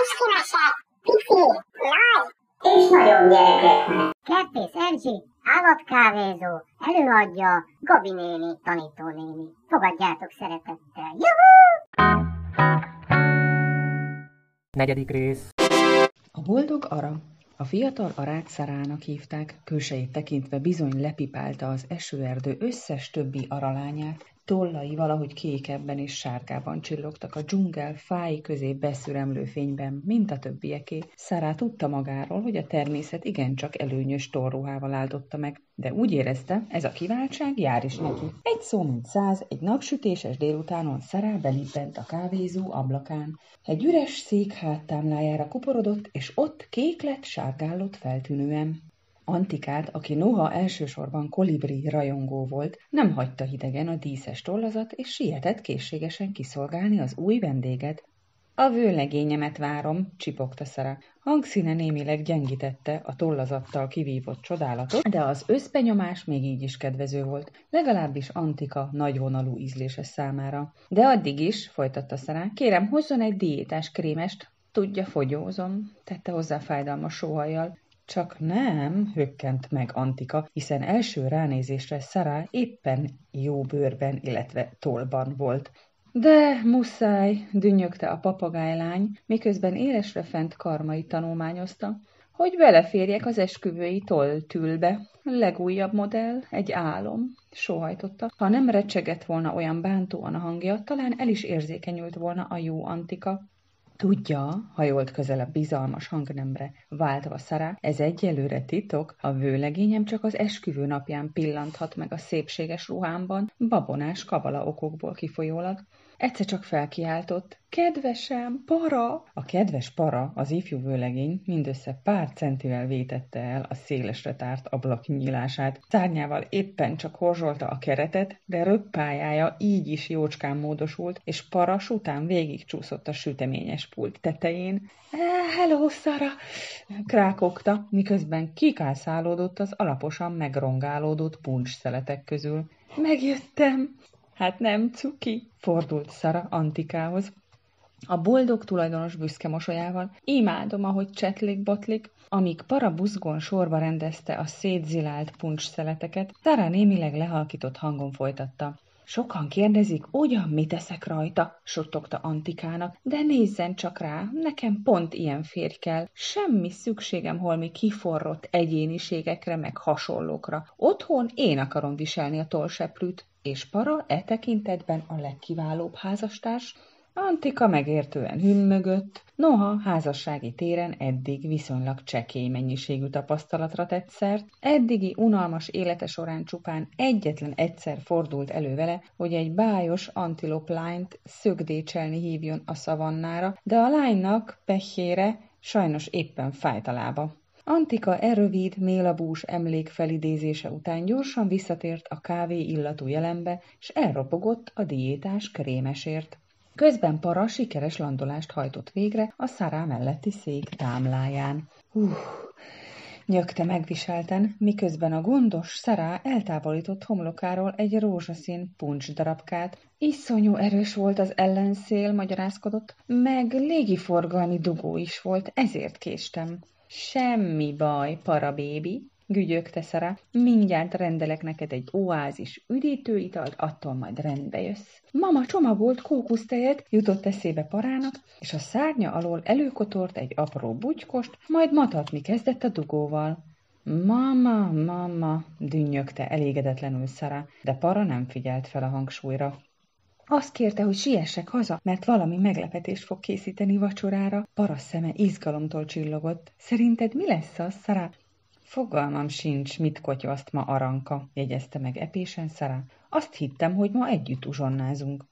Eskimese, pici, nagy, és nagyon gyerekek. Kertész Erzsi, állatkávézó, előadja Gabi néni, tanítónéni. Fogadjátok szeretettel. Juhú! Negyedik rész. A boldog ara. A fiatal arát szarának hívták, külsejét tekintve bizony lepipálta az esőerdő összes többi aralányát, tollai valahogy kékebben és sárgában csillogtak a dzsungel fái közé beszüremlő fényben, mint a többieké. Szará tudta magáról, hogy a természet igencsak előnyös torruhával áldotta meg, de úgy érezte, ez a kiváltság jár is neki. Egy szó mint száz, egy napsütéses délutánon Szará belibbent a kávézó ablakán. Egy üres szék háttámlájára kuporodott, és ott kék lett sárgállott feltűnően. Antikát, aki noha elsősorban kolibri rajongó volt, nem hagyta hidegen a díszes tollazat, és sietett készségesen kiszolgálni az új vendéget. A vőlegényemet várom, csipogta Szara. Hangszíne némileg gyengítette a tollazattal kivívott csodálatot, de az összbenyomás még így is kedvező volt, legalábbis Antika nagyvonalú ízlése számára. De addig is, folytatta Szara, kérem hozzon egy diétás krémest, Tudja, fogyózom, tette hozzá fájdalmas sóhajjal. Csak nem, hökkent meg Antika, hiszen első ránézésre Szará éppen jó bőrben, illetve tollban volt. De muszáj, dünnyögte a papagájlány, miközben élesre fent karmai tanulmányozta, hogy beleférjek az esküvői tolltülbe. Legújabb modell, egy álom, sóhajtotta. Ha nem recsegett volna olyan bántóan a hangja, talán el is érzékenyült volna a jó Antika. Tudja, hajolt közelebb bizalmas hangnemre, váltva Szará, ez egyelőre titok, a vőlegényem csak az esküvő napján pillanthat meg a szépséges ruhámban, babonás kabala okokból kifolyólag. Egyszer csak felkiáltott, kedvesem, para! A kedves para, az ifjú vőlegény mindössze pár centivel vétette el a szélesre tárt ablak nyílását. Szárnyával éppen csak horzsolta a keretet, de röppájája így is jócskán módosult, és para után végig csúszott a süteményes pult tetején. Hello, Szara! krákogta, miközben kikászálódott az alaposan megrongálódott puncs közül. Megjöttem! Hát nem, cuki, fordult Szara Antikához. A boldog tulajdonos büszke mosolyával imádom, ahogy csetlik-botlik, amíg para buzgón sorba rendezte a szétzilált puncsszeleteket, Szara némileg lehalkított hangon folytatta. Sokan kérdezik, ugyan mit teszek rajta, suttogta Antikának, de nézzen csak rá, nekem pont ilyen férj kell. Semmi szükségem holmi kiforrott egyéniségekre, meg hasonlókra. Otthon én akarom viselni a tollseprűt, és para e tekintetben a legkiválóbb házastárs, Antika megértően hümmögött, noha házassági téren eddig viszonylag csekély mennyiségű tapasztalatra tett szert, eddigi unalmas élete során csupán egyetlen egyszer fordult elő vele, hogy egy bájos antilop lányt szögdécselni hívjon a szavannára, de a lánynak pehjére sajnos éppen fájt a lába. Antika e rövid, mélabús emlék felidézése után gyorsan visszatért a kávé illatú jelenbe, s elropogott a diétás krémesért. Közben para sikeres landolást hajtott végre a szará melletti szék támláján. Hú, nyögte megviselten, miközben a gondos szará eltávolított homlokáról egy rózsaszín puncs darabkát. Iszonyú erős volt az ellenszél, magyarázkodott, meg légiforgalmi dugó is volt, ezért késtem. Semmi baj, parabébi, gügyögte Szara. Mindjárt rendelek neked egy oázis üdítőitalt, attól majd rendbe jössz. Mama csomagolt kókusztejet, jutott eszébe parának, és a szárnya alól előkotort egy apró bugykost, majd matatni kezdett a dugóval. Mama, mama, dünnyögte elégedetlenül Szara, de para nem figyelt fel a hangsúlyra. Azt kérte, hogy siessek haza, mert valami meglepetést fog készíteni vacsorára. Parasz szeme izgalomtól csillogott. Szerinted mi lesz az, Szara? Fogalmam sincs, mit kotyoszt ma Aranka, jegyezte meg epésen Szara. Azt hittem, hogy ma együtt uzsonnázunk.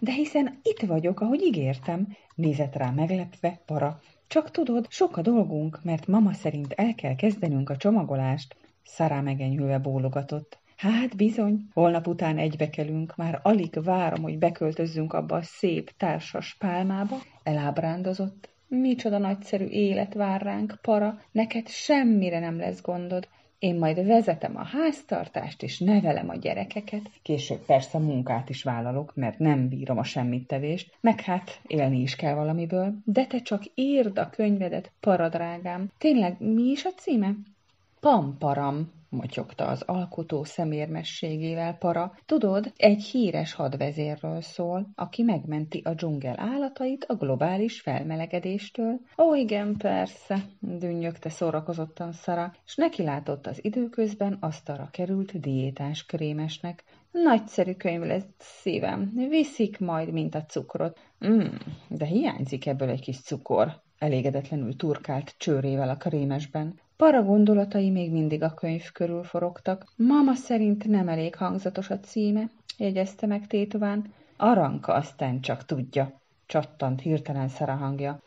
De hiszen itt vagyok, ahogy ígértem, nézett rá meglepve, para. Csak tudod, sok a dolgunk, mert mama szerint el kell kezdenünk a csomagolást. Szará megenyülve bólogatott. Hát bizony, holnap után egybekelünk, már alig várom, hogy beköltözzünk abba a szép társas pálmába. Elábrándozott. Micsoda nagyszerű élet vár ránk, para, neked semmire nem lesz gondod. én majd vezetem a háztartást, és nevelem a gyerekeket. Később persze munkát is vállalok, mert nem bírom a semmittevést, meg hát élni is kell valamiből. De te csak írd a könyvedet, paradrágám. Tényleg, mi is a címe? Pamparam, motyogta az alkotó szemérmességével para. Tudod, egy híres hadvezérről szól, aki megmenti a dzsungel állatait a globális felmelegedéstől. Ó, igen, persze, dünnyögte szórakozottan Szara, és neki látott az időközben asztalra került diétás krémesnek. Nagyszerű könyv lesz, szívem. Viszik majd, mint a cukrot. Mm, de hiányzik ebből egy kis cukor. Elégedetlenül turkált csőrével a krémesben. Para gondolatai még mindig a könyv körül forogtak. Mama szerint nem elég hangzatos a címe, jegyezte meg tétován. Aranka aztán csak tudja, csattant hirtelen Szara hangja.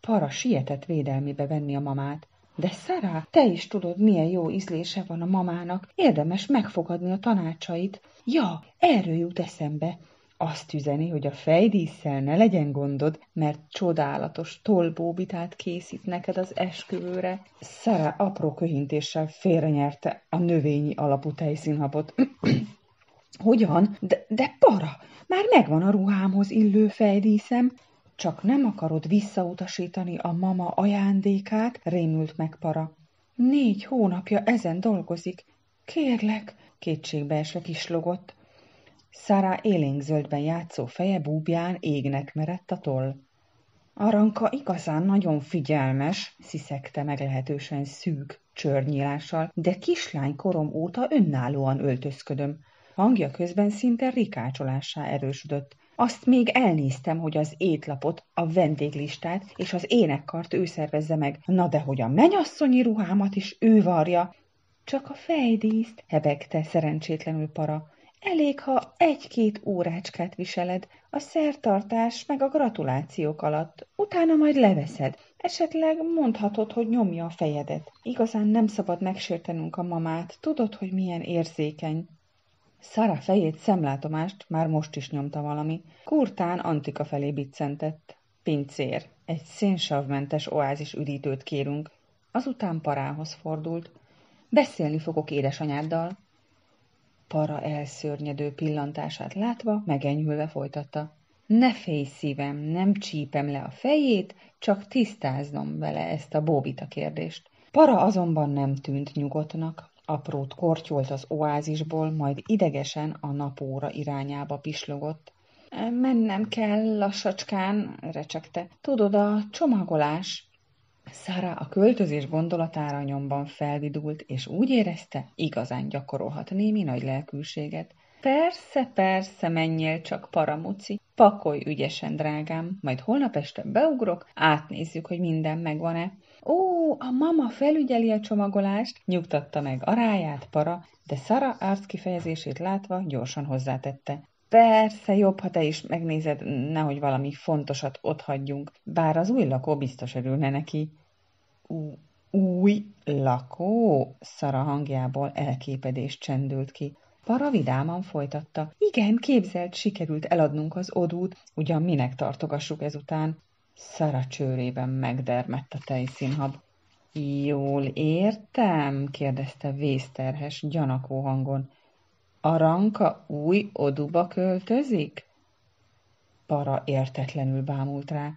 Para sietett védelmébe venni a mamát. De Szara, te is tudod, milyen jó ízlése van a mamának. Érdemes megfogadni a tanácsait. Ja, erről jut eszembe. Azt üzeni, hogy a fejdísszel ne legyen gondod, mert csodálatos tolbóbitát készít neked az esküvőre. Szara apró köhintéssel félrenyerte a növényi alapú tejszínhabot. Hogyan? De, de para! Már megvan a ruhámhoz illő fejdíszem. Csak nem akarod visszautasítani a mama ajándékát? Rémült meg para. Négy hónapja ezen dolgozik. Kérlek, kétségbeesve kislogott. Szara élénkzöldben játszó feje búbján égnek merett a toll. Aranka igazán nagyon figyelmes, sziszegte meglehetősen szűk csörnyílással, de kislány korom óta önállóan öltözködöm. Hangja közben szinte rikácsolássá erősödött. Azt még elnéztem, hogy az étlapot, a vendéglistát és az énekkart ő szervezze meg. Na de hogy a menyasszonyi ruhámat is ő varja. Csak a fejdíszt, hebegte szerencsétlenül para. Elég, ha egy-két órácskát viseled, a szertartás meg a gratulációk alatt, utána majd leveszed. Esetleg mondhatod, hogy nyomja a fejedet. Igazán nem szabad megsértenünk a mamát, tudod, hogy milyen érzékeny. Szara fejét szemlátomást már most is nyomta valami. Kurtán Antika felé biccentett. Pincér, egy szénsavmentes oázis üdítőt kérünk. Azután parához fordult. Beszélni fogok édesanyáddal. Para elszörnyedő pillantását látva, megenyhülve folytatta. Ne félj szívem, nem csípem le a fejét, csak tisztáznom vele ezt a bóbita kérdést. Para azonban nem tűnt nyugodtnak. Aprót kortyolt az oázisból, majd idegesen a napóra irányába pislogott. Mennem kell lassacskán, recsegte. Tudod, a csomagolás. Szara a költözés gondolatára nyomban felvidult, és úgy érezte, igazán gyakorolhat némi nagy lelkűséget. Persze, persze, menjél csak, paramuci. Pakolj ügyesen, drágám, majd holnap este beugrok, átnézzük, hogy minden megvan-e. Ó, a mama felügyeli a csomagolást, nyugtatta meg a ráját para, de Szara arckifejezését látva gyorsan hozzátette. Persze, jobb, ha te is megnézed, nehogy valami fontosat hagyjunk. Bár az új lakó biztos örülne neki. Ú, új lakó? Szara hangjából elképedés csendült ki. Para vidáman folytatta. Igen, képzelt, sikerült eladnunk az odút, ugyan minek tartogassuk ezután. Szara csőrében megdermett a tejszínhab. Jól értem? kérdezte vészterhes, gyanakó hangon. Aranka új oduba költözik? Para értetlenül bámult rá.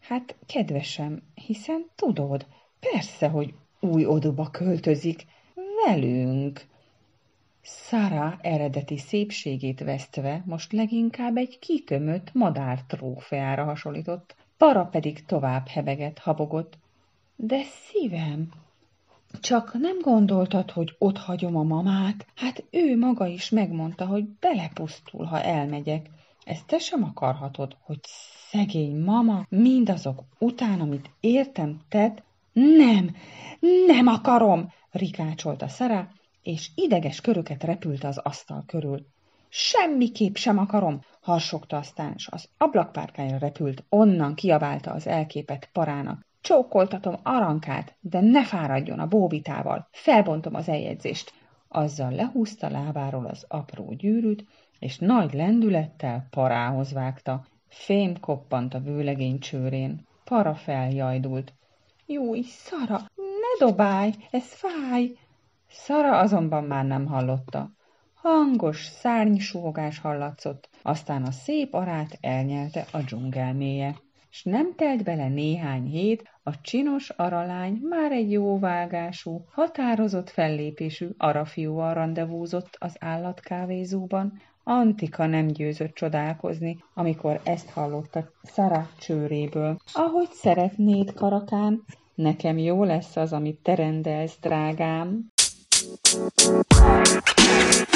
Hát, kedvesem, hiszen tudod, persze, hogy új oduba költözik. Velünk. Szara eredeti szépségét vesztve most leginkább egy kitömött madár trófeára hasonlított. Para pedig tovább hebegett, habogott. De szívem, csak nem gondoltad, hogy ott hagyom a mamát? Hát ő maga is megmondta, hogy belepusztul, ha elmegyek. Ezt te sem akarhatod, hogy szegény mama mindazok után, amit értem tett? Nem, nem akarom, rikácsolta Szara, és ideges köröket repült az asztal körül. Semmiképp sem akarom, harsogta aztán, és az ablakpárkára repült, onnan kiabálta az elképet parának. Csókoltatom arankát, de ne fáradjon a bóbitával. Felbontom az eljegyzést. Azzal lehúzta lábáról az apró gyűrűt, és nagy lendülettel parához vágta. Fém koppant a vőlegény csőrén. Para feljajdult. Júj, Szara, ne dobálj, ez fáj! Szara azonban már nem hallotta. Hangos szárnysúgás hallatszott, aztán a szép arát elnyelte a dzsungelméje s nem telt bele néhány hét, a csinos aralány már egy jóvágású, határozott fellépésű arafiúval rendezvúzott az állatkávézóban, Antika nem győzött csodálkozni, amikor ezt hallotta Szara csőréből. Ahogy szeretnéd, karakán? nekem jó lesz az, amit te rendelsz, drágám. Thank you.